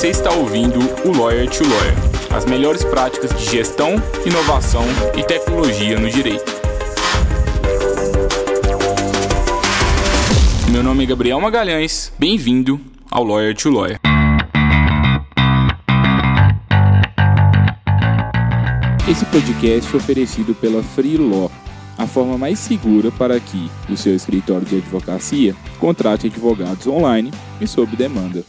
Você está ouvindo o Lawyer to Lawyer, as melhores práticas de gestão, inovação e tecnologia no direito. Meu nome é Gabriel Magalhães, bem-vindo ao Lawyer to Lawyer. Esse podcast é oferecido pela Free Law, a forma mais segura para que o seu escritório de advocacia contrate advogados online e sob demanda.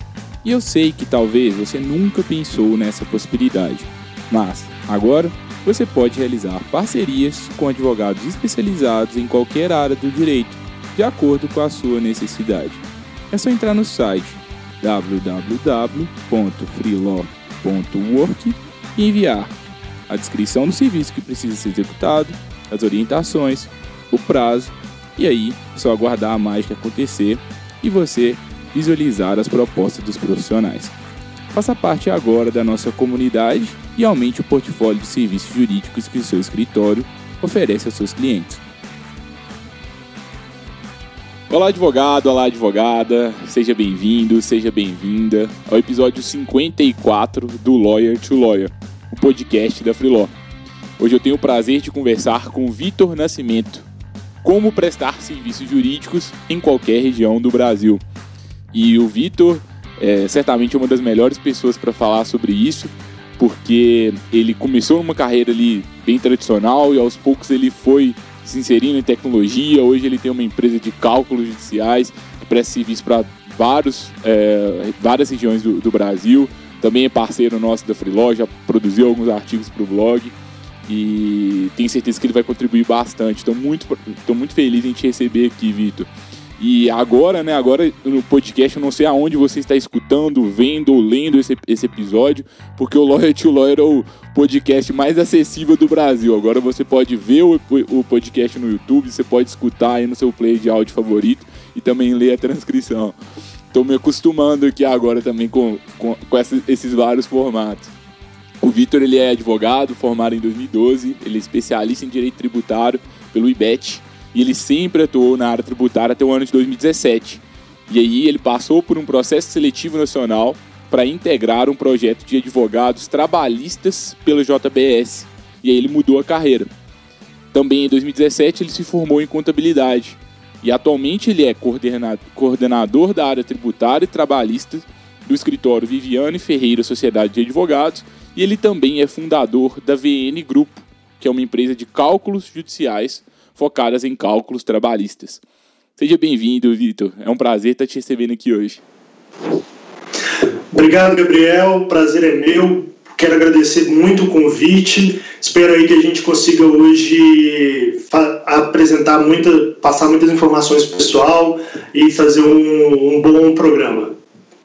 E eu sei que talvez você nunca pensou nessa possibilidade, mas agora você pode realizar parcerias com advogados especializados em qualquer área do direito, de acordo com a sua necessidade. É só entrar no site www.freelaw.work e enviar a descrição do serviço que precisa ser executado, as orientações, o prazo, e aí só aguardar a mágica acontecer e você visualizar as propostas dos profissionais. Faça parte agora da nossa comunidade e aumente o portfólio de serviços jurídicos que o seu escritório oferece aos seus clientes. Olá, advogado, olá, advogada, seja bem-vindo, seja bem-vinda ao episódio 54 do Lawyer to Lawyer, o podcast da Freeló. Hoje eu tenho o prazer de conversar com Vitor Nascimento, como prestar serviços jurídicos em qualquer região do Brasil. E o Vitor é certamente uma das melhores pessoas para falar sobre isso, porque ele começou uma carreira ali bem tradicional e aos poucos ele foi se inserindo em tecnologia. Hoje ele tem uma empresa de cálculos judiciais que presta serviço para vários, é, várias regiões do, do, Brasil. Também é parceiro nosso da Freeló, já produziu alguns artigos para o blog e tenho certeza que ele vai contribuir bastante. Estou muito, muito feliz em te receber aqui, Vitor. E agora, né, agora no podcast, eu não sei aonde você está escutando, vendo ou lendo esse, esse episódio, porque o Lawyer to Lawyer é o podcast mais acessível do Brasil. Agora você pode ver o, o podcast no YouTube, você pode escutar aí no seu player de áudio favorito e também ler a transcrição. Estou me acostumando aqui agora também com, com, com esses, esses vários formatos. O Vitor ele é advogado, formado em 2012, ele é especialista em direito tributário pelo IBET e ele sempre atuou na área tributária até o ano de 2017. E aí ele passou por um processo seletivo nacional para integrar um projeto de advogados trabalhistas pelo JBS. E aí ele mudou a carreira. Também em 2017 ele se formou em contabilidade. E atualmente ele é coordenador da área tributária e trabalhista do escritório Viviane Ferreira Sociedade de Advogados. E ele também é fundador da VN Grupo, que é uma empresa de cálculos judiciais focadas em cálculos trabalhistas. Seja bem-vindo, Vitor. É um prazer estar te recebendo aqui hoje. Obrigado, Gabriel. Prazer é meu. Quero agradecer muito o convite. Espero aí que a gente consiga hoje apresentar muita, passar muitas informações pessoal e fazer um, um bom programa.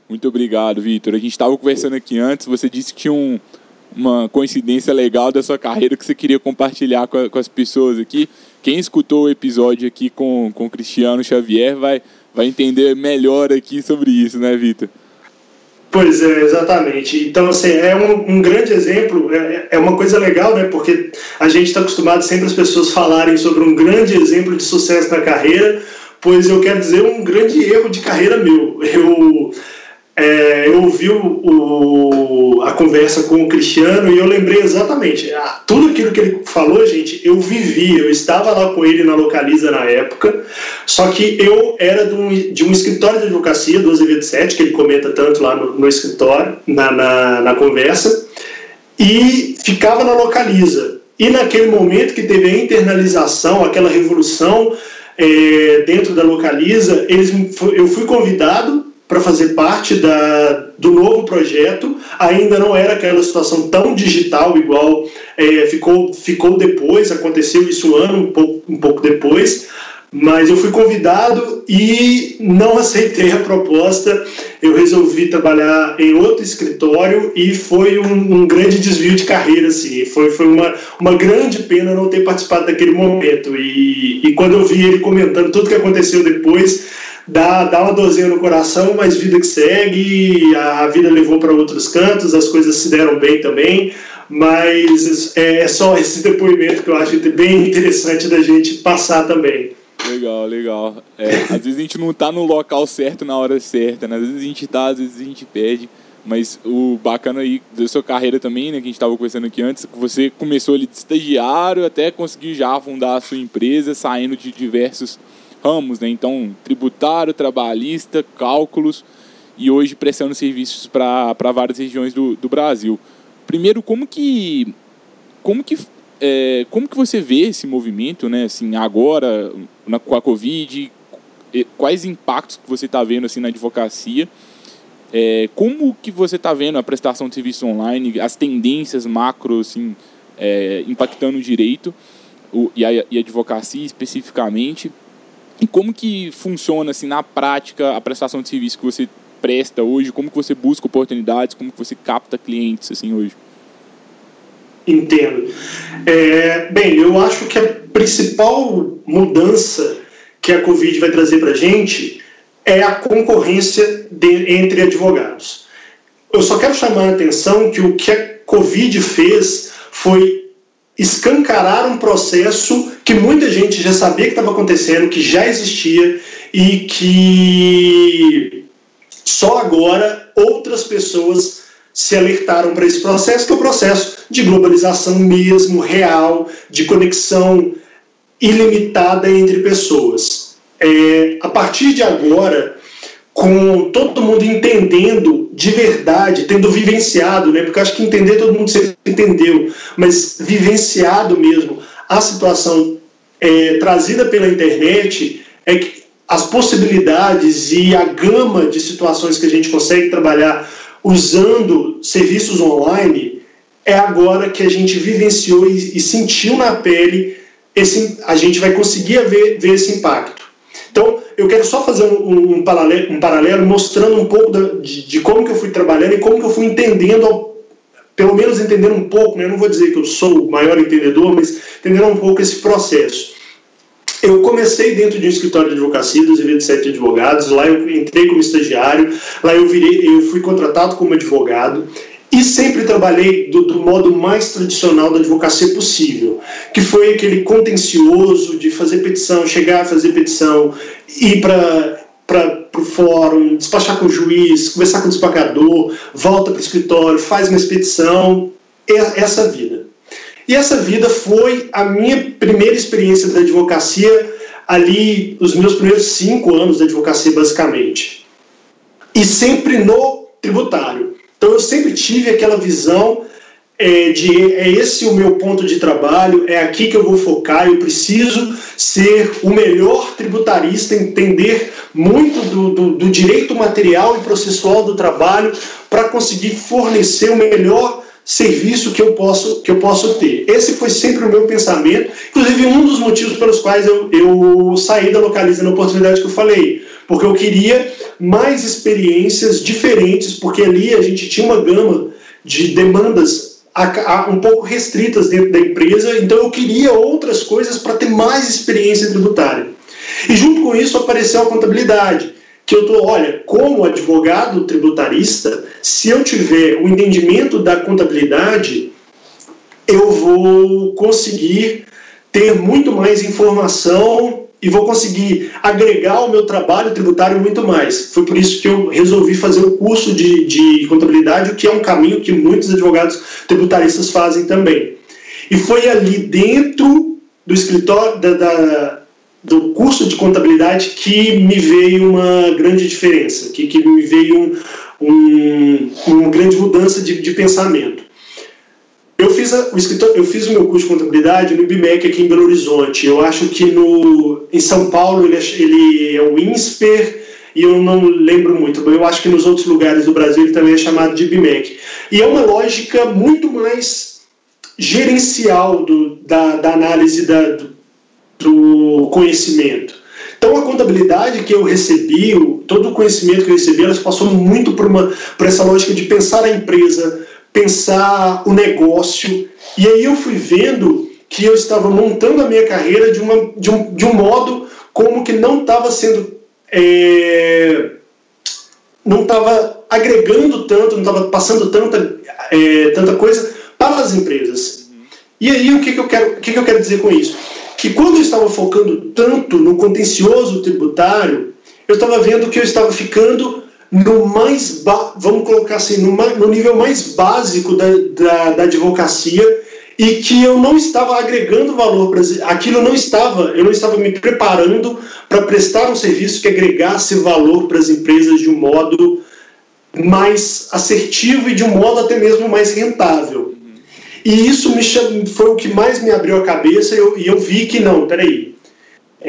Muito obrigado, Vitor. A gente estava conversando aqui antes. Você disse que tinha um, uma coincidência legal da sua carreira que você queria compartilhar com, a, com as pessoas aqui quem escutou o episódio aqui com, com o Cristiano Xavier vai, vai entender melhor aqui sobre isso, né, Vitor? Pois é, exatamente. Então, assim, é um, um grande exemplo, é, é, uma coisa legal, né? Porque a gente está acostumado sempre as pessoas falarem sobre um grande exemplo de sucesso na carreira, pois eu quero dizer um grande erro de carreira meu. Eu é, eu ouvi o, o, a conversa com o Cristiano e eu lembrei exatamente. Ah, tudo aquilo que ele falou, gente, eu vivi. Eu estava lá com ele na Localiza na época, só que eu era de um, de um escritório de advocacia, do Azevedo 7, que ele comenta tanto lá no, no escritório, na, na, na conversa, e ficava na Localiza. E naquele momento que teve a internalização, aquela revolução é, dentro da Localiza, eles, eu fui convidado para fazer parte da, do novo projeto. Ainda não era aquela situação tão digital igual é, ficou, ficou depois, aconteceu isso um ano, um pouco, um pouco depois. Mas eu fui convidado e não aceitei a proposta. Eu resolvi trabalhar em outro escritório e foi um, um grande desvio de carreira. Assim. Foi, foi uma, uma grande pena não ter participado daquele momento. E, e quando eu vi ele comentando tudo que aconteceu depois, dá, dá uma dorzinha no coração, mas vida que segue, a vida levou para outros cantos, as coisas se deram bem também, mas é, é só esse depoimento que eu acho bem interessante da gente passar também. Legal, legal. É, às vezes a gente não está no local certo na hora certa, né? às vezes a gente está, às vezes a gente perde, Mas o bacana aí da sua carreira também, né, que a gente estava conversando aqui antes, você começou ali de estagiário até conseguir já fundar a sua empresa, saindo de diversos ramos, né? Então, tributário, trabalhista, cálculos e hoje prestando serviços para várias regiões do, do Brasil. Primeiro, como que como que é, como que você vê esse movimento, né? Assim, agora na, com a Covid, quais impactos que você está vendo assim na advocacia? É, como que você está vendo a prestação de serviço online, as tendências macro assim, é, impactando o direito o, e, a, e a advocacia especificamente? E como que funciona assim na prática a prestação de serviço que você presta hoje? Como que você busca oportunidades? Como que você capta clientes assim hoje? Entendo. É, bem, eu acho que a principal mudança que a Covid vai trazer para a gente é a concorrência de, entre advogados. Eu só quero chamar a atenção que o que a Covid fez foi escancarar um processo que muita gente já sabia que estava acontecendo, que já existia e que só agora outras pessoas se alertaram para esse processo, que é o processo de globalização mesmo, real, de conexão ilimitada entre pessoas. É, a partir de agora, com todo mundo entendendo de verdade, tendo vivenciado, né? Porque acho que entender todo mundo sempre entendeu, mas vivenciado mesmo a situação é, trazida pela internet, é que as possibilidades e a gama de situações que a gente consegue trabalhar usando serviços online é agora que a gente vivenciou e, e sentiu na pele esse, a gente vai conseguir ver, ver esse impacto. Então, eu quero só fazer um, um, paralelo, um paralelo, mostrando um pouco da, de, de, como que eu fui trabalhando e como que eu fui entendendo, pelo menos entendendo um pouco, né? eu não vou dizer que eu sou o maior entendedor, mas entendendo um pouco esse processo. Eu comecei dentro de um escritório de advocacia, dos eventos sete advogados, lá eu entrei como estagiário, lá eu virei, eu fui contratado como advogado, e sempre trabalhei do, do, modo mais tradicional da advocacia possível, que foi aquele contencioso de fazer petição, chegar a fazer petição, ir para para o fórum, despachar com o juiz, conversar com o desembargador, volta para o escritório, faz uma expedição, essa vida. E essa vida foi a minha primeira experiência da advocacia ali, os meus primeiros cinco anos da advocacia, basicamente. E sempre no tributário. Então eu sempre tive aquela visão é, de é esse o meu ponto de trabalho, é aqui que eu vou focar, eu preciso ser o melhor tributarista, entender muito do, do, do direito material e processual do trabalho para conseguir fornecer o melhor serviço que eu posso que eu posso ter. Esse foi sempre o meu pensamento, inclusive um dos motivos pelos quais eu, eu saí da Localiza na oportunidade que eu falei, porque eu queria mais experiências diferentes, porque ali a gente tinha uma gama de demandas um pouco restritas dentro da empresa, então eu queria outras coisas para ter mais experiência tributária. E junto com isso apareceu a contabilidade, que eu tô, olha, como advogado tributarista, se eu tiver o entendimento da contabilidade, eu vou conseguir ter muito mais informação e vou conseguir agregar o meu trabalho tributário muito mais. Foi por isso que eu resolvi fazer o curso de, de contabilidade, o que é um caminho que muitos advogados tributaristas fazem também. E foi ali dentro do escritório, da, da, do curso de contabilidade que me veio uma grande diferença, que, que me veio um, um, uma grande mudança de, de pensamento. Fiz, a, o escritor, eu fiz o meu curso de contabilidade no IBMEC aqui em Belo Horizonte. Eu acho que no, em São Paulo ele é, ele é o INSPER e eu não lembro muito. Eu acho que nos outros lugares do Brasil ele também é chamado de IBMEC. E é uma lógica muito mais gerencial do, da, da análise da, do, do conhecimento. Então a contabilidade que eu recebi, todo o conhecimento que eu recebi, ela passou muito por, uma, por essa lógica de pensar a empresa, pensar o negócio. E aí eu fui vendo que eu estava montando a minha carreira de, uma, de, um, de um modo como que não estava sendo. É, não estava agregando tanto, não estava passando tanta, é, tanta coisa para as empresas. E aí o que, que, eu quero, o que, que eu quero dizer com isso? Que quando eu estava focando tanto no contencioso tributário, eu estava vendo que eu estava ficando no mais, vamos colocar assim, no, no nível mais básico da, da, da, advocacia e que eu não estava agregando valor para aquilo não estava, eu não estava me preparando para prestar um serviço que agregasse valor para as empresas de um modo mais assertivo e de um modo até mesmo mais rentável. E isso me foi o que mais me abriu a cabeça e eu, e eu vi que não, peraí,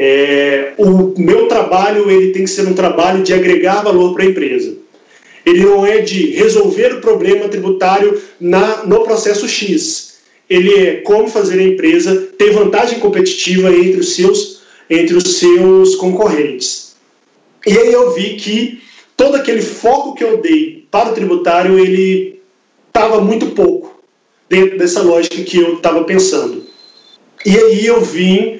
é, o meu trabalho ele tem que ser um trabalho de agregar valor para a empresa. Ele não é de resolver o problema tributário na, no processo X. Ele é como fazer a empresa ter vantagem competitiva entre os seus, entre os seus concorrentes. E aí eu vi que todo aquele foco que eu dei para o tributário ele estava muito pouco dentro dessa lógica que eu estava pensando. E aí eu vim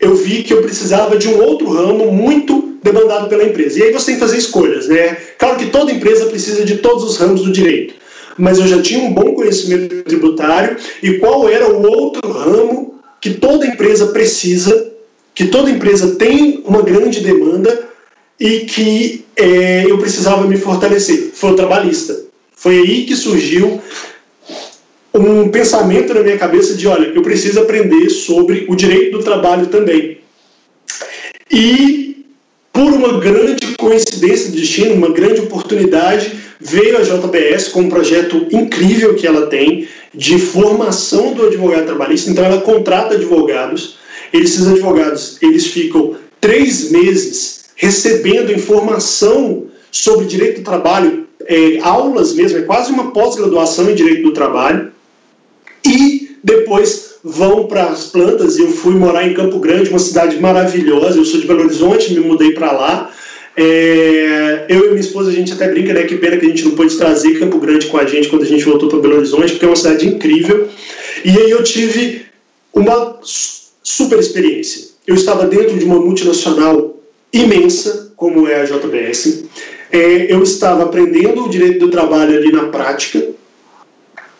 eu vi que eu precisava de um outro ramo muito demandado pela empresa. E aí você tem que fazer escolhas, né? Claro que toda empresa precisa de todos os ramos do direito, mas eu já tinha um bom conhecimento tributário e qual era o outro ramo que toda empresa precisa, que toda empresa tem uma grande demanda e que é, eu precisava me fortalecer. Foi o trabalhista. Foi aí que surgiu um pensamento na minha cabeça de, olha, eu preciso aprender sobre o direito do trabalho também. E, por uma grande coincidência de destino, uma grande oportunidade, veio a JBS com um projeto incrível que ela tem de formação do advogado trabalhista. Então, ela contrata advogados. Esses advogados, eles ficam três meses recebendo informação sobre direito do trabalho, é, aulas mesmo, é quase uma pós-graduação em direito do trabalho e depois vão para as plantas. Eu fui morar em Campo Grande, uma cidade maravilhosa. Eu sou de Belo Horizonte, me mudei para lá. É, eu e minha esposa, a gente até brinca, né? Que pena que a gente não pôde trazer Campo Grande com a gente quando a gente voltou para Belo Horizonte, porque é uma cidade incrível. E aí eu tive uma super experiência. Eu estava dentro de uma multinacional imensa, como é a JBS. É, eu estava aprendendo o direito do trabalho ali na prática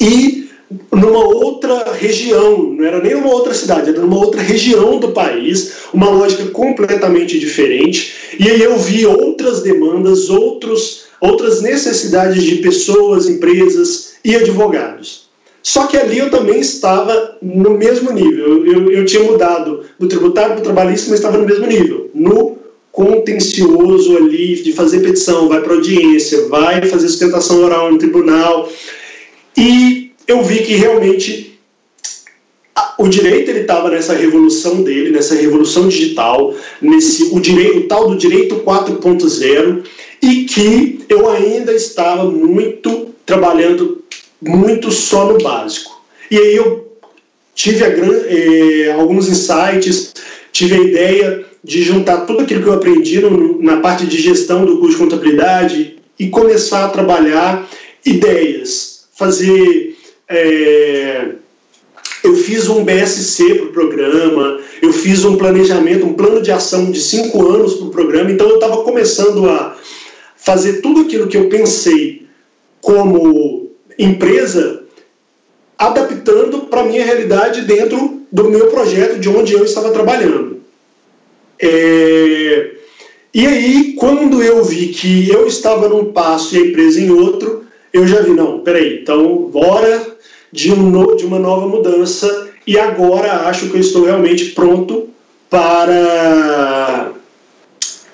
e numa outra região, não era nem numa outra cidade, era numa outra região do país, uma lógica completamente diferente. E aí eu vi outras demandas, outros, outras necessidades de pessoas, empresas e advogados. Só que ali eu também estava no mesmo nível. Eu, eu tinha mudado do tributário para o trabalhista, mas estava no mesmo nível. No contencioso ali, de fazer petição, vai para audiência, vai fazer sustentação oral no tribunal. E eu vi que realmente o direito ele estava nessa revolução dele, nessa revolução digital, nesse o direito, o tal do direito 4.0 e que eu ainda estava muito trabalhando muito só no básico. E aí eu tive a, eh, alguns insights, tive a ideia de juntar tudo aquilo que eu aprendi no, na parte de gestão do curso de contabilidade e começar a trabalhar ideias, fazer é, eu fiz um BSC para o programa, eu fiz um planejamento, um plano de ação de cinco anos para o programa, então eu estava começando a fazer tudo aquilo que eu pensei como empresa, adaptando para a minha realidade dentro do meu projeto, de onde eu estava trabalhando. É, e aí, quando eu vi que eu estava num passo e a empresa em outro, eu já vi, não, peraí, então bora de, um, de uma nova mudança e agora acho que eu estou realmente pronto para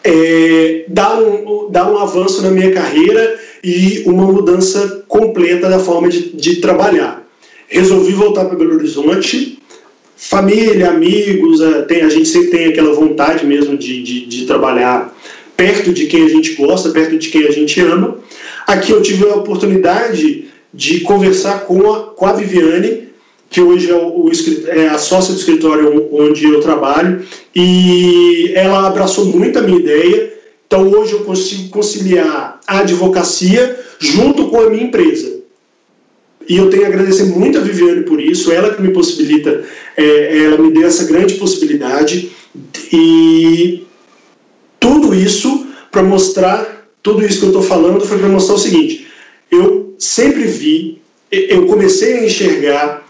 é, dar, um, dar um avanço na minha carreira e uma mudança completa da forma de, de trabalhar. Resolvi voltar para Belo Horizonte, família, amigos, é, tem, a gente sempre tem aquela vontade mesmo de, de, de trabalhar perto de quem a gente gosta, perto de quem a gente ama. Aqui eu tive a oportunidade de conversar com a, com a Viviane, que hoje é, o, é a sócia do escritório onde eu trabalho, e ela abraçou muito a minha ideia. Então hoje eu consigo conciliar a advocacia junto com a minha empresa. E eu tenho a agradecer muito a Viviane por isso, ela que me possibilita, é, ela me deu essa grande possibilidade. E tudo isso para mostrar, tudo isso que eu estou falando foi para mostrar o seguinte: eu sempre vi, eu comecei a enxergar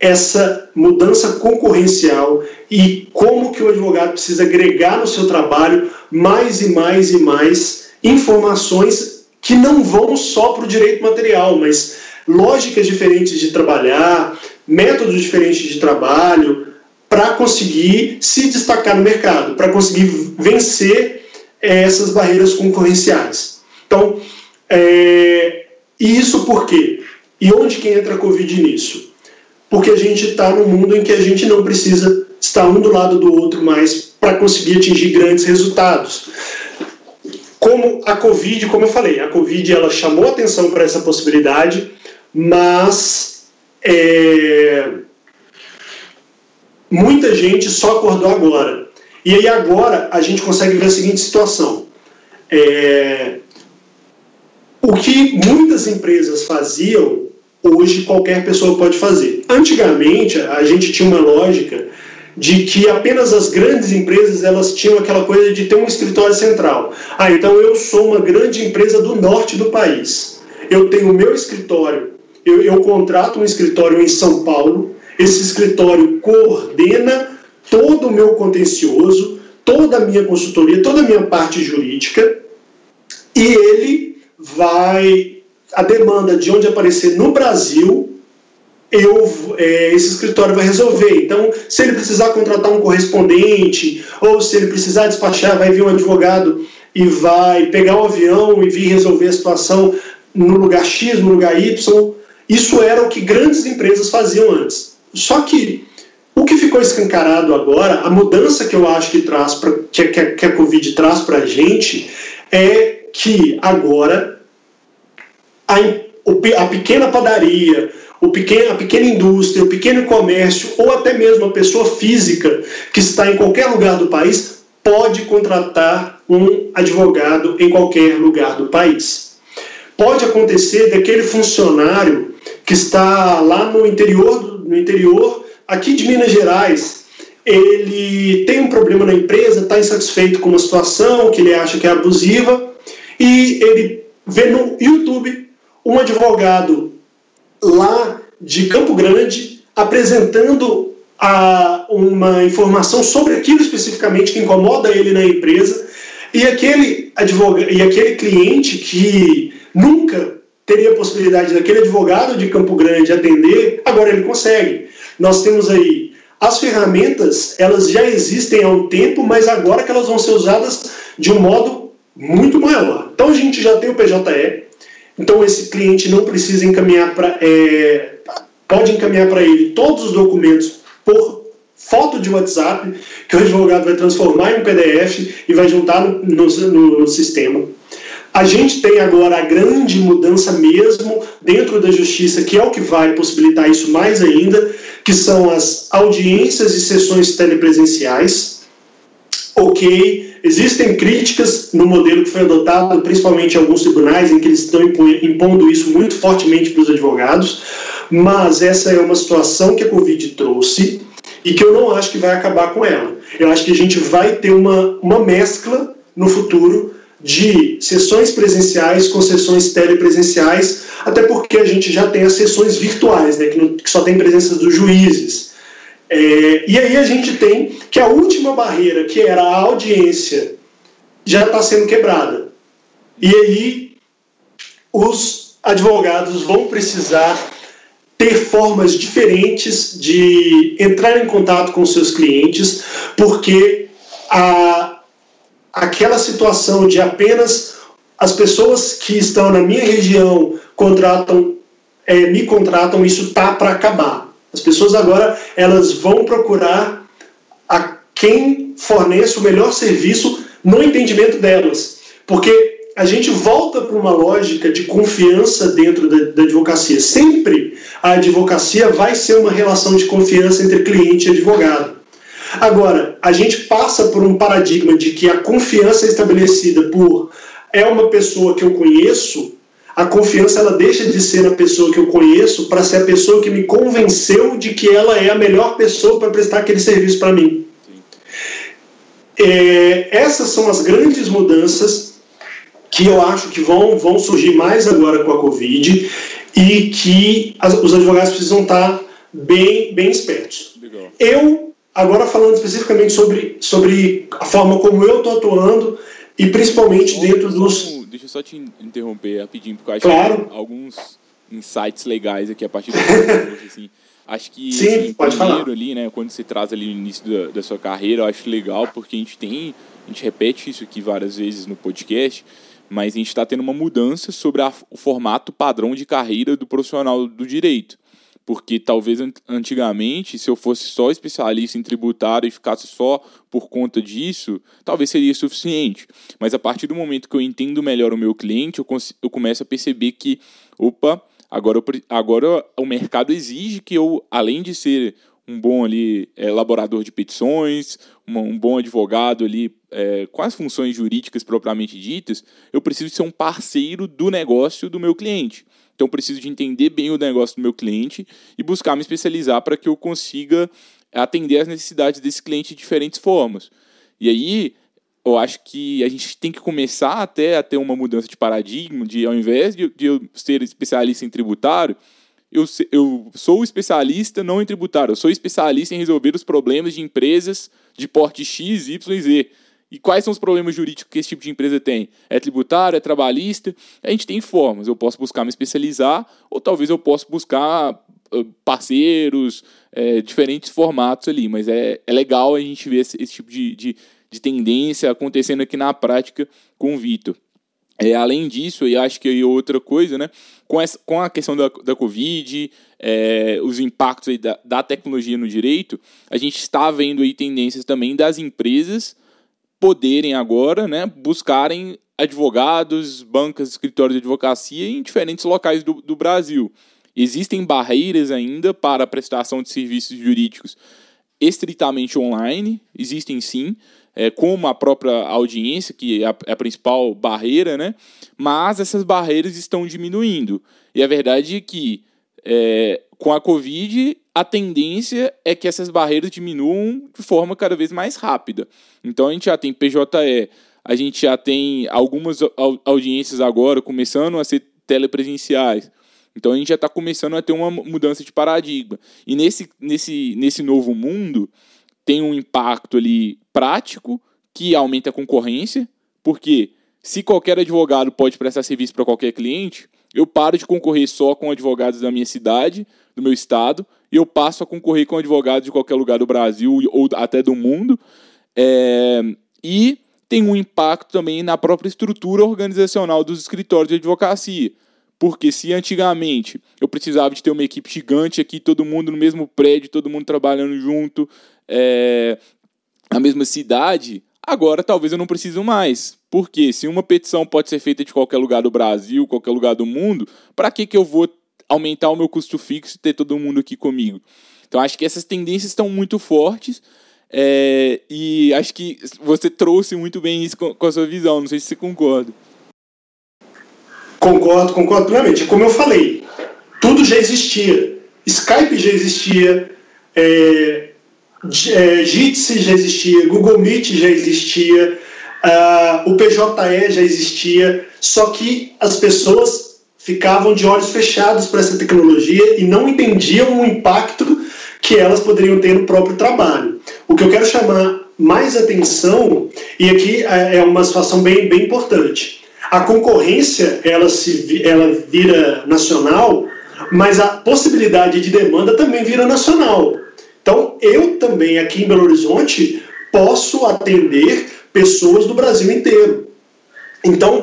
essa mudança concorrencial e como que o advogado precisa agregar no seu trabalho mais e mais e mais informações que não vão só para o direito material, mas lógicas diferentes de trabalhar, métodos diferentes de trabalho, para conseguir se destacar no mercado, para conseguir vencer é, essas barreiras concorrenciais. Então, é, e isso por quê? E onde que entra a Covid nisso? Porque a gente está num mundo em que a gente não precisa estar um do lado do outro mais para conseguir atingir grandes resultados. Como a Covid, como eu falei, a Covid ela chamou atenção para essa possibilidade, mas é, muita gente só acordou agora. E aí agora a gente consegue ver a seguinte situação. É, o que muitas empresas faziam, hoje qualquer pessoa pode fazer. Antigamente, a gente tinha uma lógica de que apenas as grandes empresas elas tinham aquela coisa de ter um escritório central. Ah, então eu sou uma grande empresa do norte do país. Eu tenho o meu escritório, eu, eu contrato um escritório em São Paulo, esse escritório coordena todo o meu contencioso, toda a minha consultoria, toda a minha parte jurídica, e ele vai, a demanda de onde aparecer no Brasil, eu, é, esse escritório vai resolver. Então, se ele precisar contratar um correspondente, ou se ele precisar despachar, vai vir um advogado e vai pegar um avião e vir resolver a situação no lugar X, no lugar Y. Isso era o que grandes empresas faziam antes. Só que o que ficou escancarado agora, a mudança que eu acho que traz pra, que, que, que a Covid traz para a gente é que agora a, a pequena padaria, o pequeno, a pequena indústria, o pequeno comércio ou até mesmo a pessoa física que está em qualquer lugar do país pode contratar um advogado em qualquer lugar do país. Pode acontecer daquele funcionário que está lá no interior, no interior aqui de Minas Gerais, ele tem um problema na empresa, está insatisfeito com uma situação que ele acha que é abusiva e ele vê no YouTube um advogado lá de Campo Grande apresentando a, uma informação sobre aquilo especificamente que incomoda ele na empresa e aquele advogado e aquele cliente que nunca teria a possibilidade daquele advogado de Campo Grande atender, agora ele consegue. Nós temos aí as ferramentas, elas já existem há um tempo, mas agora que elas vão ser usadas de um modo muito maior. Então a gente já tem o PJE, então esse cliente não precisa encaminhar para. É, pode encaminhar para ele todos os documentos por foto de WhatsApp, que o advogado vai transformar em um PDF e vai juntar no, no, no sistema. A gente tem agora a grande mudança mesmo dentro da justiça, que é o que vai possibilitar isso mais ainda, que são as audiências e sessões telepresenciais. Ok, Existem críticas no modelo que foi adotado, principalmente em alguns tribunais, em que eles estão impondo isso muito fortemente para os advogados, mas essa é uma situação que a Covid trouxe e que eu não acho que vai acabar com ela. Eu acho que a gente vai ter uma, uma mescla no futuro de sessões presenciais com sessões telepresenciais, até porque a gente já tem as sessões virtuais, né, que, não, que só tem presença dos juízes. É, e aí a gente tem que a última barreira, que era a audiência, já está sendo quebrada. E aí os advogados vão precisar ter formas diferentes de entrar em contato com seus clientes, porque a, aquela situação de apenas as pessoas que estão na minha região contratam, é, me contratam, isso tá para acabar. As pessoas agora elas vão procurar a quem fornece o melhor serviço no entendimento delas, porque a gente volta para uma lógica de confiança dentro da, da, advocacia. Sempre a advocacia vai ser uma relação de confiança entre cliente e advogado. Agora, a gente passa por um paradigma de que a confiança é estabelecida por é uma pessoa que eu conheço a confiança ela deixa de ser a pessoa que eu conheço para ser a pessoa que me convenceu de que ela é a melhor pessoa para prestar aquele serviço para mim. É, essas são as grandes mudanças que eu acho que vão, vão surgir mais agora com a Covid e que as, os advogados precisam estar bem, bem espertos. Legal. Eu, agora falando especificamente sobre, sobre a forma como eu estou atuando, e principalmente dentro dos. Deixa eu só te interromper rapidinho, porque eu acho claro. que alguns insights legais aqui a partir do assim. Acho que Sim, assim, pode primeiro falar. ali, né, quando você traz ali no início da, da sua carreira, eu acho legal porque a gente tem, a gente repete isso aqui várias vezes no podcast, mas a gente está tendo uma mudança sobre a, o formato padrão de carreira do profissional do direito. Porque talvez antigamente, se eu fosse só especialista em tributário e ficasse só por conta disso, talvez seria suficiente. Mas a partir do momento que eu entendo melhor o meu cliente, eu, eu começo a perceber que, opa, agora, eu, agora o mercado exige que eu, além de ser um bom ali é, elaborador de petições, uma, um bom advogado ali é, com as funções jurídicas propriamente ditas, eu preciso ser um parceiro do negócio do meu cliente. Então, preciso de entender bem o negócio do meu cliente e buscar me especializar para que eu consiga atender as necessidades desse cliente de diferentes formas. E aí, eu acho que a gente tem que começar até a ter uma mudança de paradigma, de ao invés de, de eu ser especialista em tributário, eu, eu sou especialista não em tributário, eu sou especialista em resolver os problemas de empresas de porte X, Y e Z. E quais são os problemas jurídicos que esse tipo de empresa tem? É tributário, é trabalhista? A gente tem formas. Eu posso buscar me especializar, ou talvez eu possa buscar parceiros, é, diferentes formatos ali. Mas é, é legal a gente ver esse, esse tipo de, de, de, tendência acontecendo aqui na prática com o Vitor. É, além disso, e acho que aí outra coisa, né? Com, essa, com a questão da, da Covid, é, os impactos da, da tecnologia no direito, a gente está vendo aí tendências também das empresas poderem agora né, buscarem advogados, bancas, escritórios de advocacia em diferentes locais do, do Brasil. Existem barreiras ainda para a prestação de serviços jurídicos estritamente online, existem sim, é, como a própria audiência, que é a, é a, principal barreira, né? mas essas barreiras estão diminuindo. E a verdade é que é, com a Covid a tendência é que essas barreiras diminuam de forma cada vez mais rápida. Então a gente já tem PJE, a gente já tem algumas audiências agora começando a ser telepresenciais. Então a gente já está começando a ter uma mudança de paradigma. E nesse, nesse, nesse novo mundo tem um impacto ali prático que aumenta a concorrência, porque se qualquer advogado pode prestar serviço para qualquer cliente, eu paro de concorrer só com advogados da minha cidade, do meu estado, e eu passo a concorrer com advogados de qualquer lugar do Brasil ou até do mundo. É, e tem um impacto também na própria estrutura organizacional dos escritórios de advocacia. Porque se antigamente eu precisava de ter uma equipe gigante aqui, todo mundo no mesmo prédio, todo mundo trabalhando junto, é, na mesma cidade, agora talvez eu não preciso mais. Porque se uma petição pode ser feita de qualquer lugar do Brasil, qualquer lugar do mundo, para que, que eu vou aumentar o meu custo fixo e ter todo mundo aqui comigo? Então acho que essas tendências estão muito fortes é, e acho que você trouxe muito bem isso com, com, a sua visão. Não sei se você concorda. Concordo, concordo plenamente. Como eu falei, tudo já existia. Skype já existia, é, é, Jitsi já existia, Google Meet já existia, uh, o PJE já existia, só que as pessoas ficavam de olhos fechados para essa tecnologia e não entendiam o impacto que elas poderiam ter no próprio trabalho. O que eu quero chamar mais atenção, e aqui é, é uma situação bem, bem importante, a concorrência ela, se, ela vira nacional, mas a possibilidade de demanda também vira nacional. Então, eu também aqui em Belo Horizonte posso atender pessoas do Brasil inteiro. Então,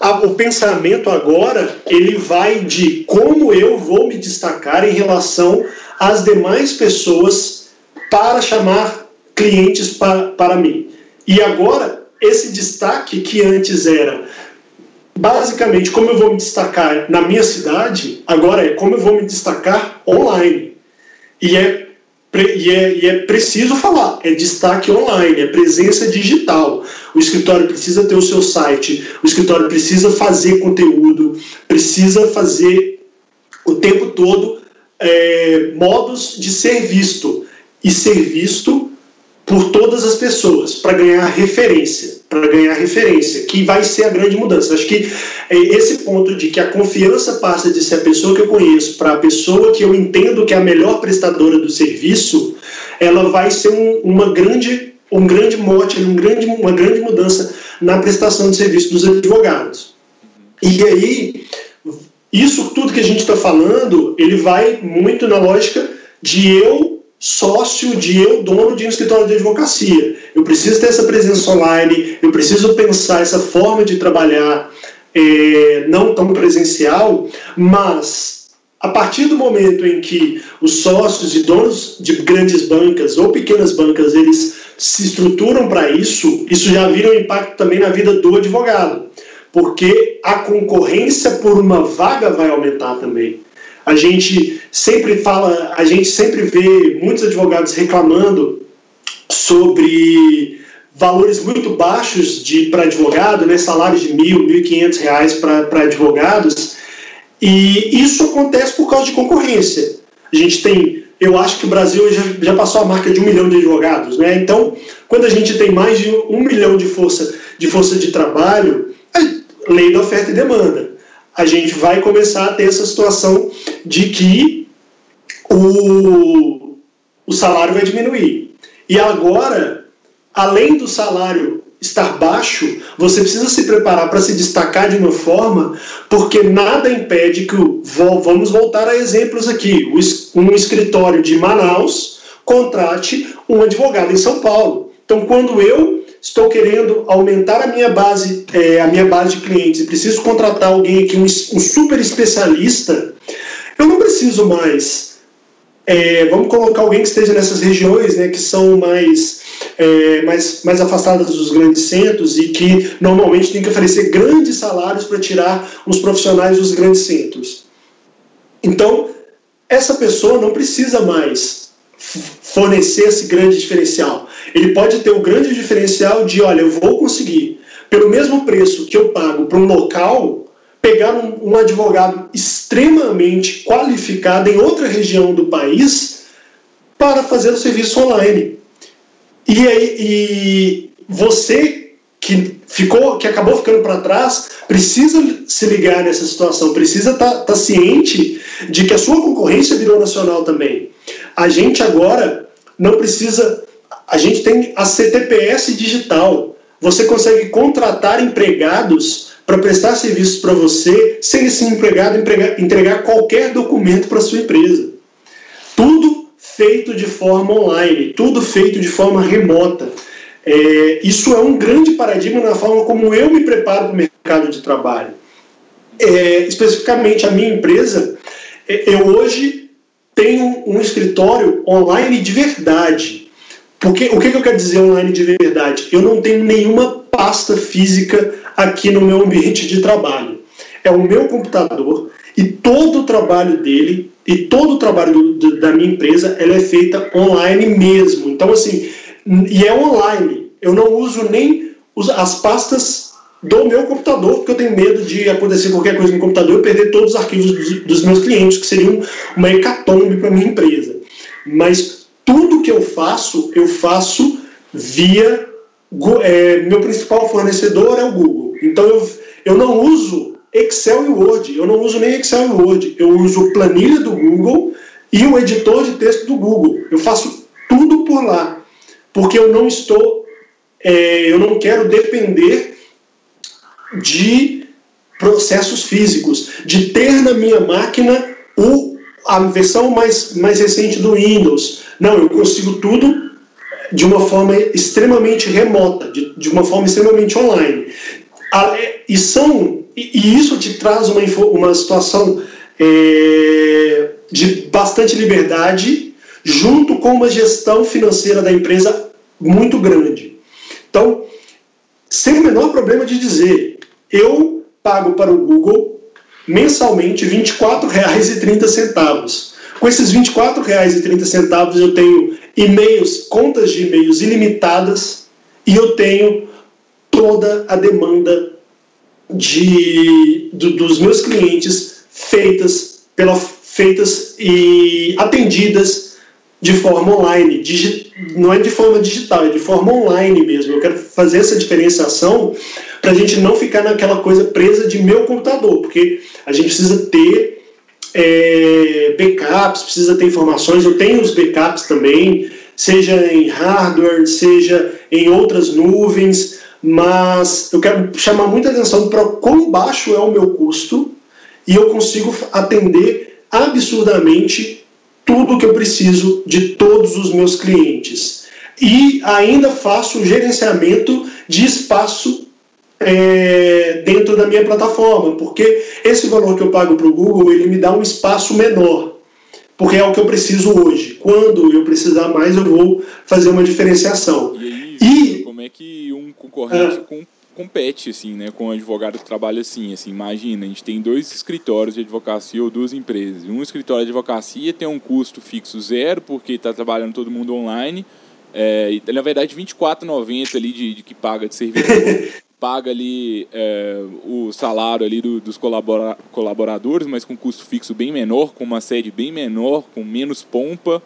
o pensamento agora ele vai de como eu vou me destacar em relação às demais pessoas para chamar clientes para, para mim. E agora, esse destaque que antes era basicamente como eu vou me destacar na minha cidade, agora é como eu vou me destacar online. E é e é, e é, preciso falar, é destaque online, é presença digital. O escritório precisa ter o seu site, o escritório precisa fazer conteúdo, precisa fazer o tempo todo é, modos de ser visto e ser visto por todas as pessoas para ganhar referência, para ganhar referência, que vai ser a grande mudança. Acho que é esse ponto de que a confiança passa de ser a pessoa que eu conheço para a pessoa que eu entendo que é a melhor prestadora do serviço, ela vai ser um, uma grande um grande mote, um grande, uma grande mudança na prestação de serviço dos advogados. E aí, isso tudo que a gente está falando, ele vai muito na lógica de eu sócio, de eu dono de um escritório de advocacia. Eu preciso ter essa presença online, eu preciso pensar essa forma de trabalhar é, não tão presencial, mas a partir do momento em que os sócios e donos de grandes bancas ou pequenas bancas eles se estruturam para isso, isso já vira um impacto também na vida do advogado, porque a concorrência por uma vaga vai aumentar também. A gente sempre fala, a gente sempre vê muitos advogados reclamando sobre valores muito baixos de para advogado, né, salários de mil, mil e quinhentos reais para advogados, e isso acontece por causa de concorrência. A gente tem, eu acho que o Brasil já, já passou a marca de um milhão de advogados, né? Então, quando a gente tem mais de um milhão de força de força de trabalho, lei da oferta e demanda a gente vai começar a ter essa situação de que o, o salário vai diminuir. E agora, além do salário estar baixo, você precisa se preparar para se destacar de uma forma, porque nada impede que, vamos voltar a exemplos aqui, um escritório de Manaus contrate um advogado em São Paulo. Então, quando eu estou querendo aumentar a minha base, é, a minha base de clientes preciso contratar alguém aqui, um, um super especialista, eu não preciso mais. É, vamos colocar alguém que esteja nessas regiões, né, que são mais, é, mais, mais afastadas dos grandes centros e que normalmente tem que oferecer grandes salários para tirar os profissionais dos grandes centros. Então, essa pessoa não precisa mais fornecer esse grande diferencial. Ele pode ter o grande diferencial de, olha, eu vou conseguir, pelo mesmo preço que eu pago para um local, pegar um, um, advogado extremamente qualificado em outra região do país para fazer o serviço online. E, e você que ficou, que acabou ficando para trás, precisa se ligar nessa situação, precisa estar tá, tá ciente de que a sua concorrência virou nacional também. A gente agora não precisa. A gente tem a CTPS digital. Você consegue contratar empregados para prestar serviços para você sem esse empregado entregar, qualquer documento para sua empresa. Tudo feito de forma online, tudo feito de forma remota. É, isso é um grande paradigma na forma como eu me preparo para o mercado de trabalho. É, especificamente a minha empresa, é, eu hoje tenho um escritório online de verdade. Porque, o que, que eu quero dizer online de verdade? Eu não tenho nenhuma pasta física aqui no meu ambiente de trabalho. É o meu computador e todo o trabalho dele e todo o trabalho do, da minha empresa ela é feita online mesmo. Então, assim, e é online. Eu não uso nem as pastas do meu computador, porque eu tenho medo de acontecer qualquer coisa no computador e perder todos os arquivos dos, dos meus clientes, que seria uma hecatombe para minha empresa. Mas tudo que eu faço, eu faço via. É, meu principal fornecedor é o Google. Então eu, eu não uso Excel e Word, eu não uso nem Excel e Word, eu uso planilha do Google e o editor de texto do Google. Eu faço tudo por lá, porque eu não estou, é, eu não quero depender de processos físicos, de ter na minha máquina o, a versão mais, mais recente do Windows. Não, eu consigo tudo de uma forma extremamente remota, de, de uma forma extremamente online. E, são, e isso te traz uma, uma situação é, de bastante liberdade, junto com uma gestão financeira da empresa muito grande. Então, sem o menor problema de dizer, eu pago para o Google mensalmente R$ 24,30. Com esses R$ 24,30 eu tenho e-mails, contas de e-mails ilimitadas e eu tenho toda a demanda de, do, dos meus clientes feitas, pela, feitas e atendidas de forma online. Digi, não é de forma digital, é de forma online mesmo. Eu quero fazer essa diferenciação para a gente não ficar naquela coisa presa de meu computador, porque a gente precisa ter é, backups, precisa ter informações. Eu tenho os backups também, seja em hardware, seja em outras nuvens, mas eu quero chamar muita atenção para quão baixo é o meu custo e eu consigo atender absurdamente tudo que eu preciso de todos os meus clientes. E ainda faço o gerenciamento de espaço é, dentro da minha plataforma, porque esse valor que eu pago para o Google ele me dá um espaço menor, porque é o que eu preciso hoje. Quando eu precisar mais, eu vou fazer uma diferenciação. E, aí, e como é que um concorrente é, compete assim, né, com um advogado que trabalha assim, assim, imagina, a gente tem dois escritórios de advocacia ou duas empresas. Um escritório de advocacia tem um custo fixo zero, porque está trabalhando todo mundo online, é, na verdade, R$ 24,90 ali de, de, que paga de servidor, paga ali é, o salário ali do, dos colabora, colaboradores, mas com custo fixo bem menor, com uma sede bem menor, com menos pompa,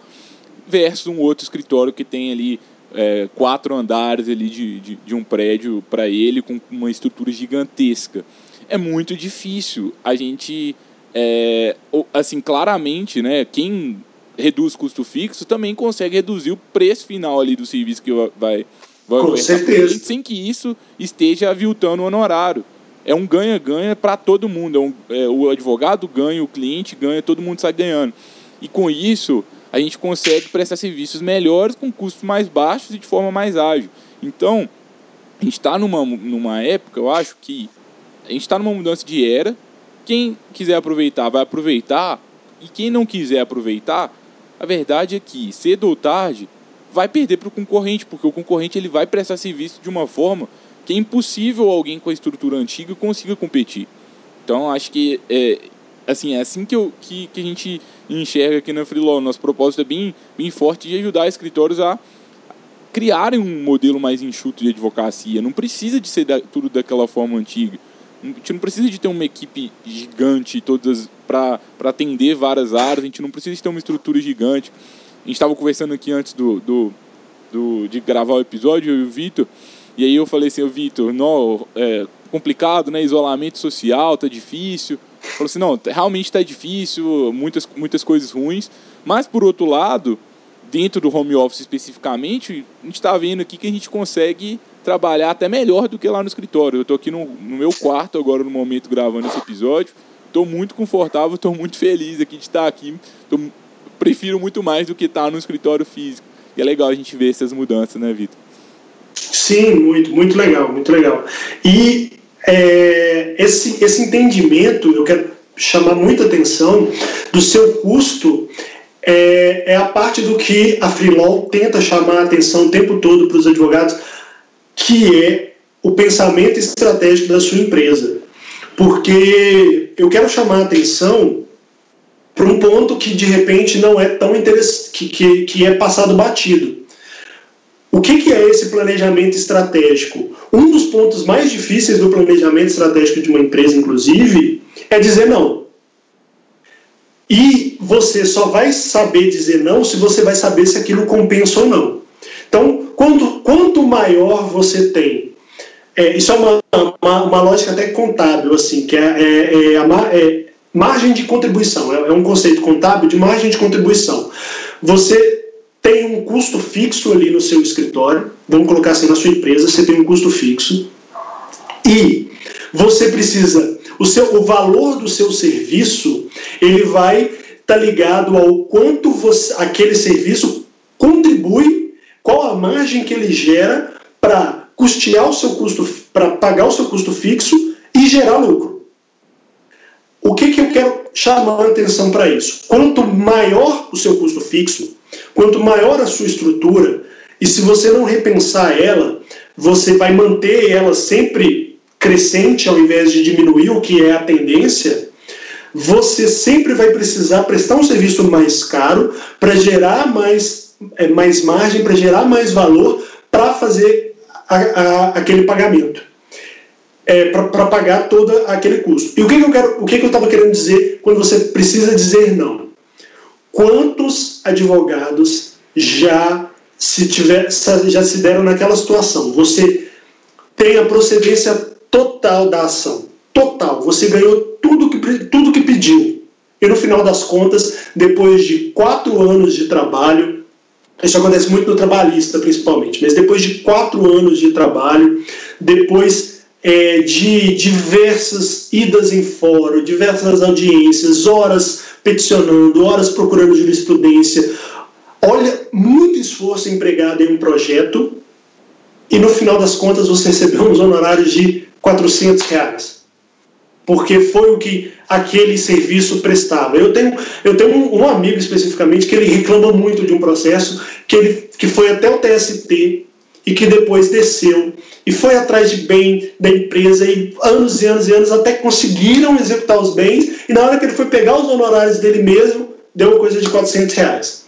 versus um outro escritório que tem ali é, quatro andares ali de, de, de um prédio para ele com uma estrutura gigantesca. É muito difícil a gente, é, assim, claramente, né, quem reduz custo fixo também consegue reduzir o preço final ali do serviço que vai, vai Com certeza. sem que isso esteja aviltando o honorário. É um ganha-ganha para todo mundo. É um, é, o advogado ganha, o cliente ganha, todo mundo sai ganhando. E com isso, a gente consegue prestar serviços melhores com custos mais baixos e de forma mais ágil. Então, a gente está numa, numa época, eu acho que a gente está numa mudança de era. Quem quiser aproveitar, vai aproveitar. E quem não quiser aproveitar, a verdade é que, cedo ou tarde, vai perder para o concorrente, porque o concorrente ele vai prestar serviço de uma forma que é impossível alguém com a estrutura antiga consiga competir. Então, acho que é, assim, é assim que, eu, que, que a gente enxerga aqui na Freelaw. Nosso propósito é bem, bem forte de ajudar escritórios a criarem um modelo mais enxuto de advocacia. Não precisa de ser da, tudo daquela forma antiga. A gente não precisa de ter uma equipe gigante todas para atender várias áreas. A gente não precisa de ter uma estrutura gigante. A gente estava conversando aqui antes do, do, do, de gravar o episódio, eu e o Vitor. E aí eu falei assim, Vitor, é complicado, né? Isolamento social, tá difícil. Falou assim, não, realmente está difícil, muitas, muitas coisas ruins. Mas, por outro lado, dentro do home office especificamente, a gente está vendo aqui que a gente consegue trabalhar até melhor do que lá no escritório. Eu estou aqui no, no, meu quarto agora, no momento, gravando esse episódio. Estou muito confortável, estou muito feliz aqui de estar aqui. Tô, prefiro muito mais do que estar no escritório físico. E é legal a gente ver essas mudanças, né, Vitor? Sim, muito, muito legal, muito legal. E é, esse, esse entendimento, eu quero chamar muita atenção do seu custo é, é, a parte do que a Freelaw tenta chamar a atenção o tempo todo para os advogados, que é o pensamento estratégico da sua empresa. Porque eu quero chamar a atenção para um ponto que de repente não é tão interessante, que, que, que é passado batido. O que, que é esse planejamento estratégico? Um dos pontos mais difíceis do planejamento estratégico de uma empresa, inclusive, é dizer não. E você só vai saber dizer não se você vai saber se aquilo compensa ou não. Então, quanto, quanto maior você tem, é, isso é uma, uma, uma, lógica até contábil, assim, que é, é, é a é margem de contribuição, é, é um conceito contábil de margem de contribuição. Você tem um custo fixo ali no seu escritório, vamos colocar assim na sua empresa, você tem um custo fixo e você precisa o seu o valor do seu serviço, ele vai estar tá ligado ao quanto você, aquele serviço contribui, qual a margem que ele gera para custear o seu custo, para pagar o seu custo fixo e gerar lucro. O que, que eu quero chamar a atenção para isso? Quanto maior o seu custo fixo, Quanto maior a sua estrutura, e se você não repensar ela, você vai manter ela sempre crescente ao invés de diminuir, o que é a tendência, você sempre vai precisar prestar um serviço mais caro para gerar mais, é, mais margem, para gerar mais valor para fazer a, a, aquele pagamento. É, para pagar todo aquele custo. E o que, que eu quero, o que, que eu estava querendo dizer quando você precisa dizer não? Quantos advogados já se tiver, já se deram naquela situação? Você tem a procedência total da ação, total. Você ganhou tudo que tudo que pediu e no final das contas, depois de quatro anos de trabalho, Isso acontece muito no trabalhista, principalmente. Mas depois de quatro anos de trabalho, depois é, de diversas idas em fórum, diversas audiências, horas peticionando, horas procurando jurisprudência, olha, muito esforço empregado em um projeto e no final das contas você recebeu uns honorários de 400 reais. Porque foi o que aquele serviço prestava. Eu tenho, eu tenho um, um amigo especificamente que ele reclama muito de um processo que, ele, que foi até o TST e que depois desceu e foi atrás de bem da empresa e anos e anos e anos até conseguiram executar os bens e na hora que ele foi pegar os honorários dele mesmo, deu coisa de 400 reais.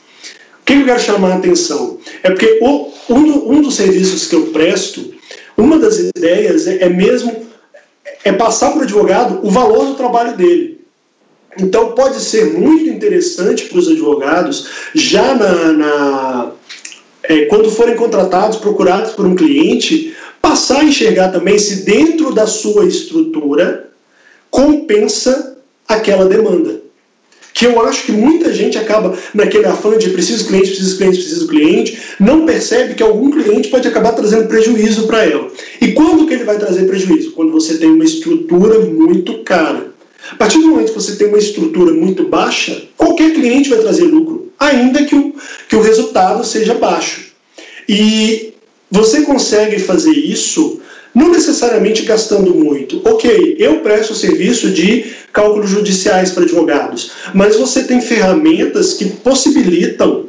O que eu quero chamar a atenção? É porque o, um, um dos serviços que eu presto, uma das ideias é, é mesmo é passar para o advogado o valor do trabalho dele. Então pode ser muito interessante para os advogados, já na, na é, quando forem contratados, procurados por um cliente, passar a enxergar também se dentro da sua estrutura compensa aquela demanda que eu acho que muita gente acaba naquele afã de preciso cliente, preciso cliente, preciso cliente, não percebe que algum cliente pode acabar trazendo prejuízo para ela. E quando que ele vai trazer prejuízo? Quando você tem uma estrutura muito cara. A partir do momento que você tem uma estrutura muito baixa, qualquer cliente vai trazer lucro, ainda que o, que o resultado seja baixo. E você consegue fazer isso não necessariamente gastando muito. Ok, eu presto serviço de cálculos judiciais para advogados, mas você tem ferramentas que possibilitam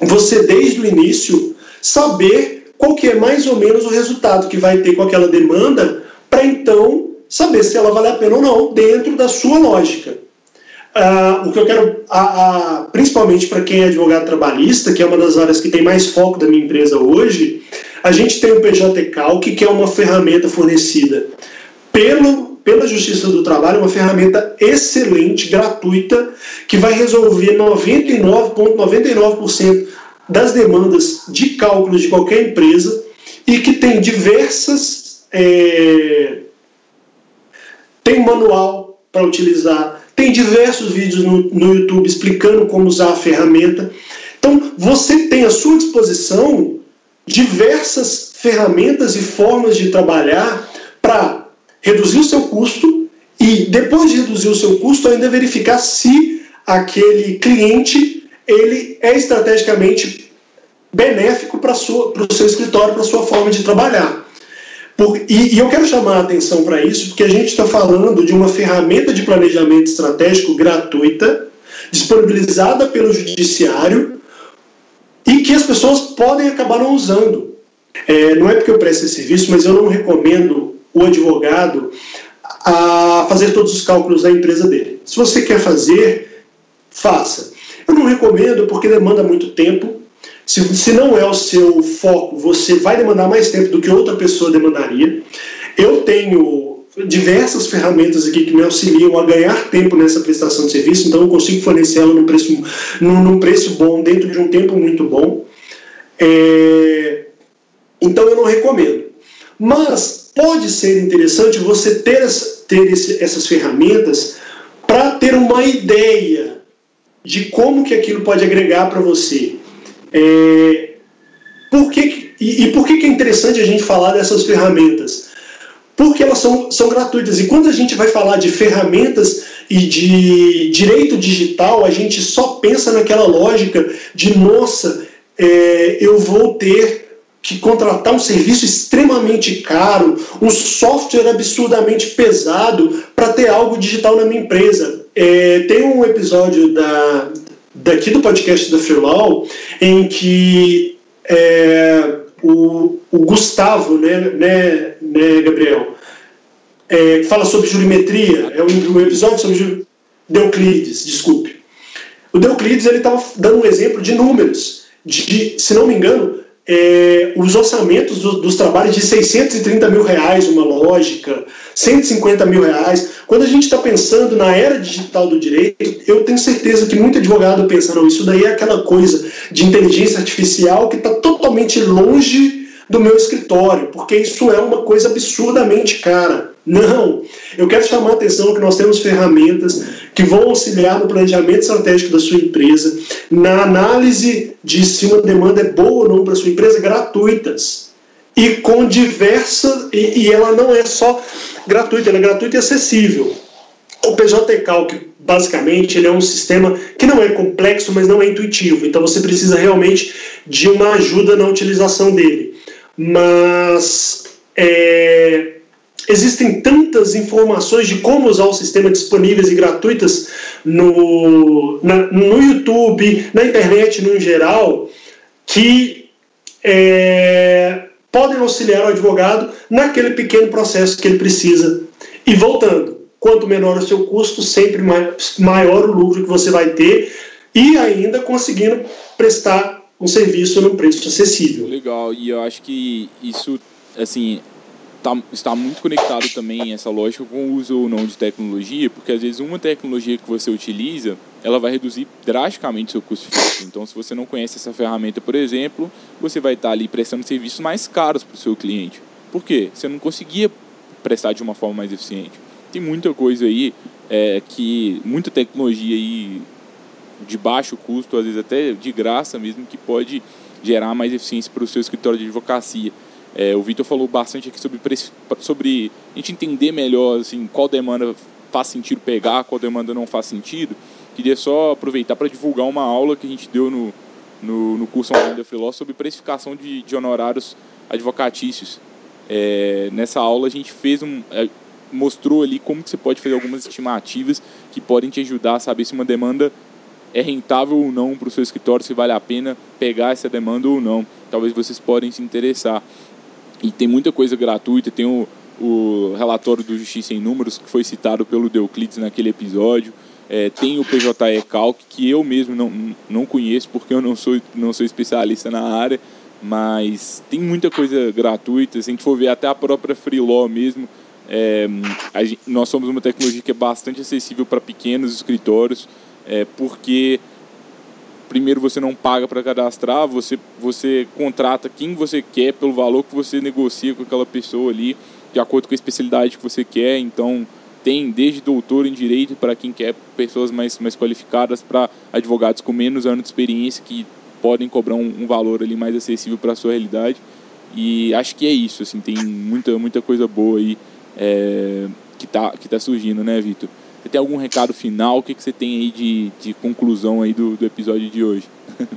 você, desde o início, saber qual que é mais ou menos o resultado que vai ter com aquela demanda, para então saber se ela vale a pena ou não, dentro da sua lógica. Uh, o que eu quero, uh, uh, principalmente para quem é advogado trabalhista, que é uma das áreas que tem mais foco da minha empresa hoje, a gente tem o PJ Calc, que é uma ferramenta fornecida pelo, pela Justiça do Trabalho, uma ferramenta excelente, gratuita, que vai resolver 99,99% ,99 das demandas de cálculos de qualquer empresa e que tem diversas. É, tem manual para utilizar, tem diversos vídeos no, no YouTube explicando como usar a ferramenta. Então, você tem à sua disposição diversas ferramentas e formas de trabalhar para reduzir o seu custo e, depois de reduzir o seu custo, ainda verificar se aquele cliente ele é estrategicamente benéfico para o seu escritório, para a sua forma de trabalhar. Por, e, e, eu quero chamar a atenção para isso, porque a gente está falando de uma ferramenta de planejamento estratégico gratuita, disponibilizada pelo Judiciário, e que as pessoas podem acabar não usando. É, não é porque eu presto esse serviço, mas eu não recomendo o advogado a fazer todos os cálculos da empresa dele. Se você quer fazer, faça. Eu não recomendo porque demanda muito tempo. Se, se não é o seu foco, você vai demandar mais tempo do que outra pessoa demandaria. Eu tenho diversas ferramentas aqui que me auxiliam a ganhar tempo nessa prestação de serviço, então eu consigo fornecer ela num preço, num, num preço bom, dentro de um tempo muito bom. É, então eu não recomendo. Mas pode ser interessante você ter, ter esse, essas ferramentas para ter uma ideia de como que aquilo pode agregar para você. É, por que, e, e por que, que é interessante a gente falar dessas ferramentas? porque elas são, são gratuitas. E quando a gente vai falar de ferramentas e de direito digital, a gente só pensa naquela lógica de, nossa, é, eu vou ter que contratar um serviço extremamente caro, um software absurdamente pesado para ter algo digital na minha empresa. É, tem um episódio da, daqui do podcast da Freelaw em que é, o, o Gustavo, né, né, né Gabriel, é, fala sobre jurimetria, é um, um episódio sobre Deuclides, desculpe. O Deuclides ele estava dando um exemplo de números, de, de se não me engano, é, os orçamentos do, dos trabalhos de 630 mil reais, uma lógica, 150 mil reais. Quando a gente está pensando na era digital do direito, eu tenho certeza que muito advogado pensa, não, isso daí é aquela coisa de inteligência artificial que está totalmente longe do meu escritório, porque isso é uma coisa absurdamente cara. Não, eu quero chamar a atenção que nós temos ferramentas que vão auxiliar no planejamento estratégico da sua empresa, na análise de se uma demanda é boa ou não para sua empresa, gratuitas. E com diversas. E, e ela não é só gratuita, ela é gratuita e acessível. O PJ Calc, basicamente, ele é um sistema que não é complexo, mas não é intuitivo. Então você precisa realmente de uma ajuda na utilização dele. Mas. É, existem tantas informações de como usar o sistema disponíveis e gratuitas no, na, no YouTube, na internet no geral, que é, podem auxiliar o advogado naquele pequeno processo que ele precisa. E voltando, quanto menor o seu custo, sempre maior o lucro que você vai ter e ainda conseguindo prestar um serviço num preço acessível. Legal, e eu acho que isso, assim, tá, está muito conectado também essa lógica com o uso ou não de tecnologia, porque às vezes uma tecnologia que você utiliza, ela vai reduzir drasticamente seu custo fixo. Então, se você não conhece essa ferramenta, por exemplo, você vai estar ali prestando serviços mais caros para o seu cliente. Por quê? Você não conseguia prestar de uma forma mais eficiente. Tem muita coisa aí é, que muita tecnologia aí de baixo custo, às vezes até de graça mesmo, que pode gerar mais eficiência para o seu escritório de advocacia. É, o Vitor falou bastante aqui sobre, sobre a gente entender melhor assim, qual demanda faz sentido pegar, qual demanda não faz sentido. Queria só aproveitar para divulgar uma aula que a gente deu no, no, no curso online da Freeló sobre precificação de, de honorários advocatícios. É, nessa aula a gente fez um, é, mostrou ali como que você pode fazer algumas estimativas que podem te ajudar a saber se uma demanda é rentável ou não para o seu escritório, se vale a pena pegar essa demanda ou não. Talvez vocês podem se interessar. E tem muita coisa gratuita, tem o, o relatório do Justiça em Números, que foi citado pelo Deuclides naquele episódio. É, tem o PJE Calc, que eu mesmo não, não conheço, porque eu não sou, não sou especialista na área, mas tem muita coisa gratuita. Se a gente for ver até a própria Freelaw mesmo, é, a, nós somos uma tecnologia que é bastante acessível para pequenos escritórios, é, porque primeiro você não paga para cadastrar, você, você contrata quem você quer pelo valor que você negocia com aquela pessoa ali, de acordo com a especialidade que você quer. Então, tem desde doutor em direito para quem quer pessoas mais, mais qualificadas, para advogados com menos anos de experiência que podem cobrar um, um valor ali mais acessível para a sua realidade. E acho que é isso, assim, tem muita, muita coisa boa aí é, que está que tá surgindo, né, Vitor? Você tem algum recado final? O que, que você tem aí de, de conclusão aí do, do episódio de hoje?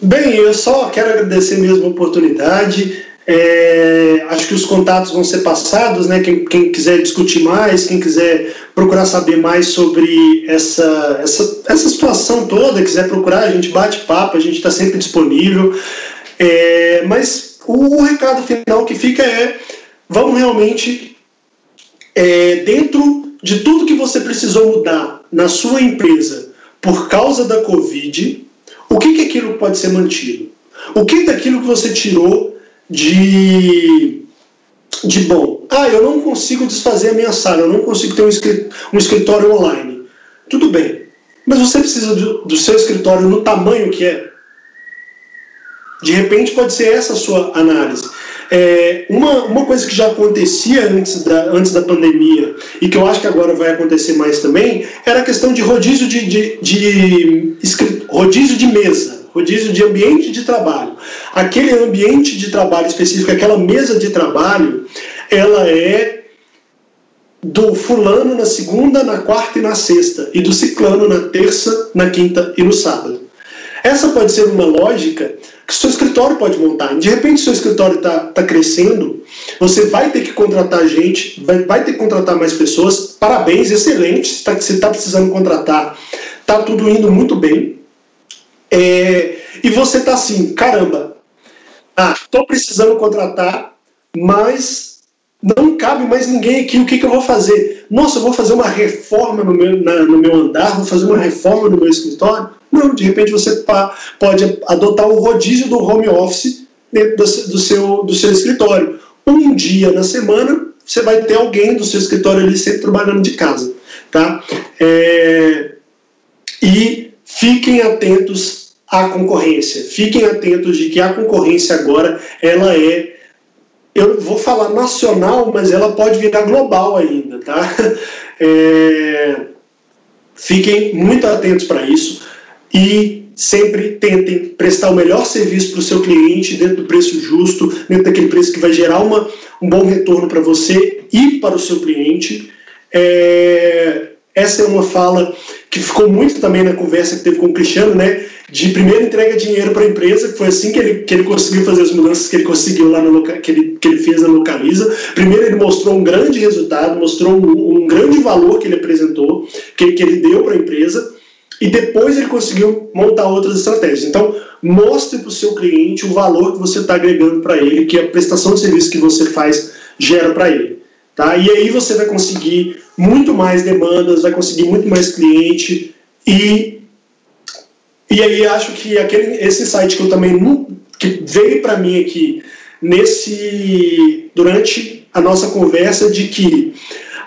Bem, eu só quero agradecer mesmo a oportunidade. É, acho que os contatos vão ser passados, né? Quem, quem, quiser discutir mais, quem quiser procurar saber mais sobre essa, essa, essa situação toda, quiser procurar, a gente bate papo, a gente está sempre disponível. É, mas o, o, recado final que fica é: vamos realmente, é, dentro de tudo que você precisou mudar na sua empresa por causa da Covid, o que, que aquilo pode ser mantido? O que daquilo que você tirou de, de bom? Ah, eu não consigo desfazer a minha sala, eu não consigo ter um escritório online. Tudo bem, mas você precisa do, do seu escritório no tamanho que é? De repente pode ser essa a sua análise. É, uma, uma coisa que já acontecia antes da, antes da pandemia e que eu acho que agora vai acontecer mais também era a questão de rodízio de, de, de, de rodízio de mesa, rodízio de ambiente de trabalho. Aquele ambiente de trabalho específico, aquela mesa de trabalho, ela é do fulano na segunda, na quarta e na sexta, e do ciclano na terça, na quinta e no sábado. Essa pode ser uma lógica que seu escritório pode montar. De repente, seu escritório está tá crescendo, você vai ter que contratar gente, vai, vai ter que contratar mais pessoas. Parabéns, excelente. Você está tá precisando contratar, está tudo indo muito bem. É, e você está assim, caramba, ah, estou precisando contratar, mas não cabe mais ninguém aqui, o que, que eu vou fazer? Nossa, eu vou fazer uma reforma no meu, na, no meu andar, vou fazer uma reforma no meu escritório. Não, de repente você pode adotar o rodízio do home office dentro do seu, do seu escritório. Um dia na semana você vai ter alguém do seu escritório ali sempre trabalhando de casa. Tá? É... Fiquem atentos à concorrência. Fiquem atentos de que a concorrência agora ela é eu vou falar nacional, mas ela pode virar global ainda, tá? É, fiquem muito atentos para isso e sempre tentem prestar o melhor serviço para o seu cliente dentro do preço justo, dentro daquele preço que vai gerar uma, um bom retorno para você e para o seu cliente. É, essa é uma fala que ficou muito também na conversa que teve com o Cristiano, né? De primeiro entrega dinheiro para a empresa, que foi assim que ele, que ele conseguiu fazer as mudanças que ele conseguiu lá no que ele, que ele fez na Localiza. Primeiro ele mostrou um grande resultado, mostrou um, um grande valor que ele apresentou, que, que ele deu para a empresa, e depois ele conseguiu montar outras estratégias. Então, mostre para o seu cliente o valor que você está agregando para ele, que a prestação de serviço que você faz gera para ele. Tá? E aí você vai conseguir muito mais demandas, vai conseguir muito mais cliente. E e aí acho que aquele esse site que eu também que veio para mim aqui nesse durante a nossa conversa de que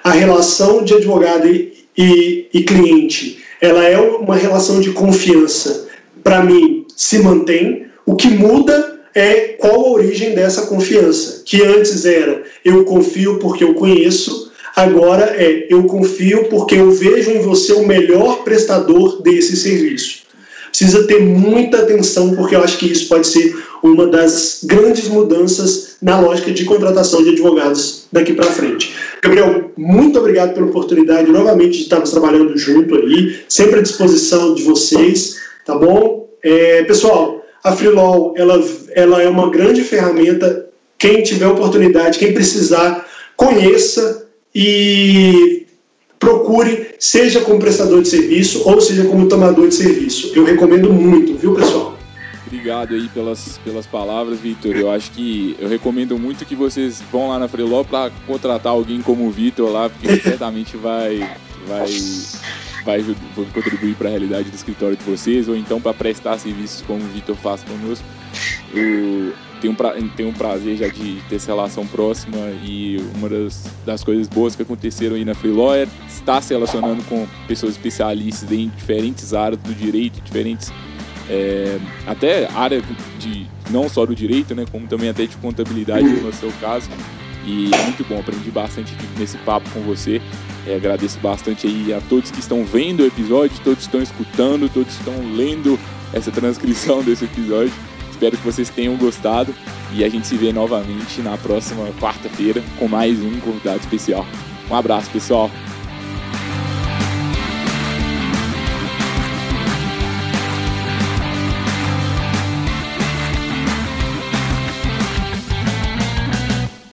a relação de advogado e, e, e cliente ela é uma relação de confiança. Para mim se mantém. O que muda é qual a origem dessa confiança, que antes era eu confio porque eu conheço, agora é eu confio porque eu vejo em você o melhor prestador desse serviço. Precisa ter muita atenção porque eu acho que isso pode ser uma das grandes mudanças na lógica de contratação de advogados daqui para frente. Gabriel, muito obrigado pela oportunidade novamente de estarmos trabalhando junto aí, sempre à disposição de vocês, tá bom? É, pessoal, a Freelaw ela, ela é uma grande ferramenta. Quem tiver oportunidade, quem precisar, conheça e procure, seja como prestador de serviço ou seja como tomador de serviço. Eu recomendo muito, viu, pessoal? Obrigado aí pelas, pelas palavras, Vitor. Eu acho que eu recomendo muito que vocês vão lá na Freeló para contratar alguém como o Vitor lá, porque certamente vai, vai vai contribuir para a realidade do escritório de vocês, ou então para prestar serviços como o Vitor faz conosco. Eu tenho, pra, tenho um prazer já de ter essa relação próxima e uma das, das coisas boas que aconteceram aí na Free Lawyer está se relacionando com pessoas especialistas em diferentes áreas do direito, diferentes é, até área de não só do direito, né, como também até de contabilidade no seu caso. E é muito bom, aprendi bastante nesse papo com você. É, agradeço bastante aí a todos que estão vendo o episódio, todos estão escutando, todos estão lendo essa transcrição desse episódio. Espero que vocês tenham gostado e a gente se vê novamente na próxima quarta-feira com mais um convidado especial. Um abraço, pessoal!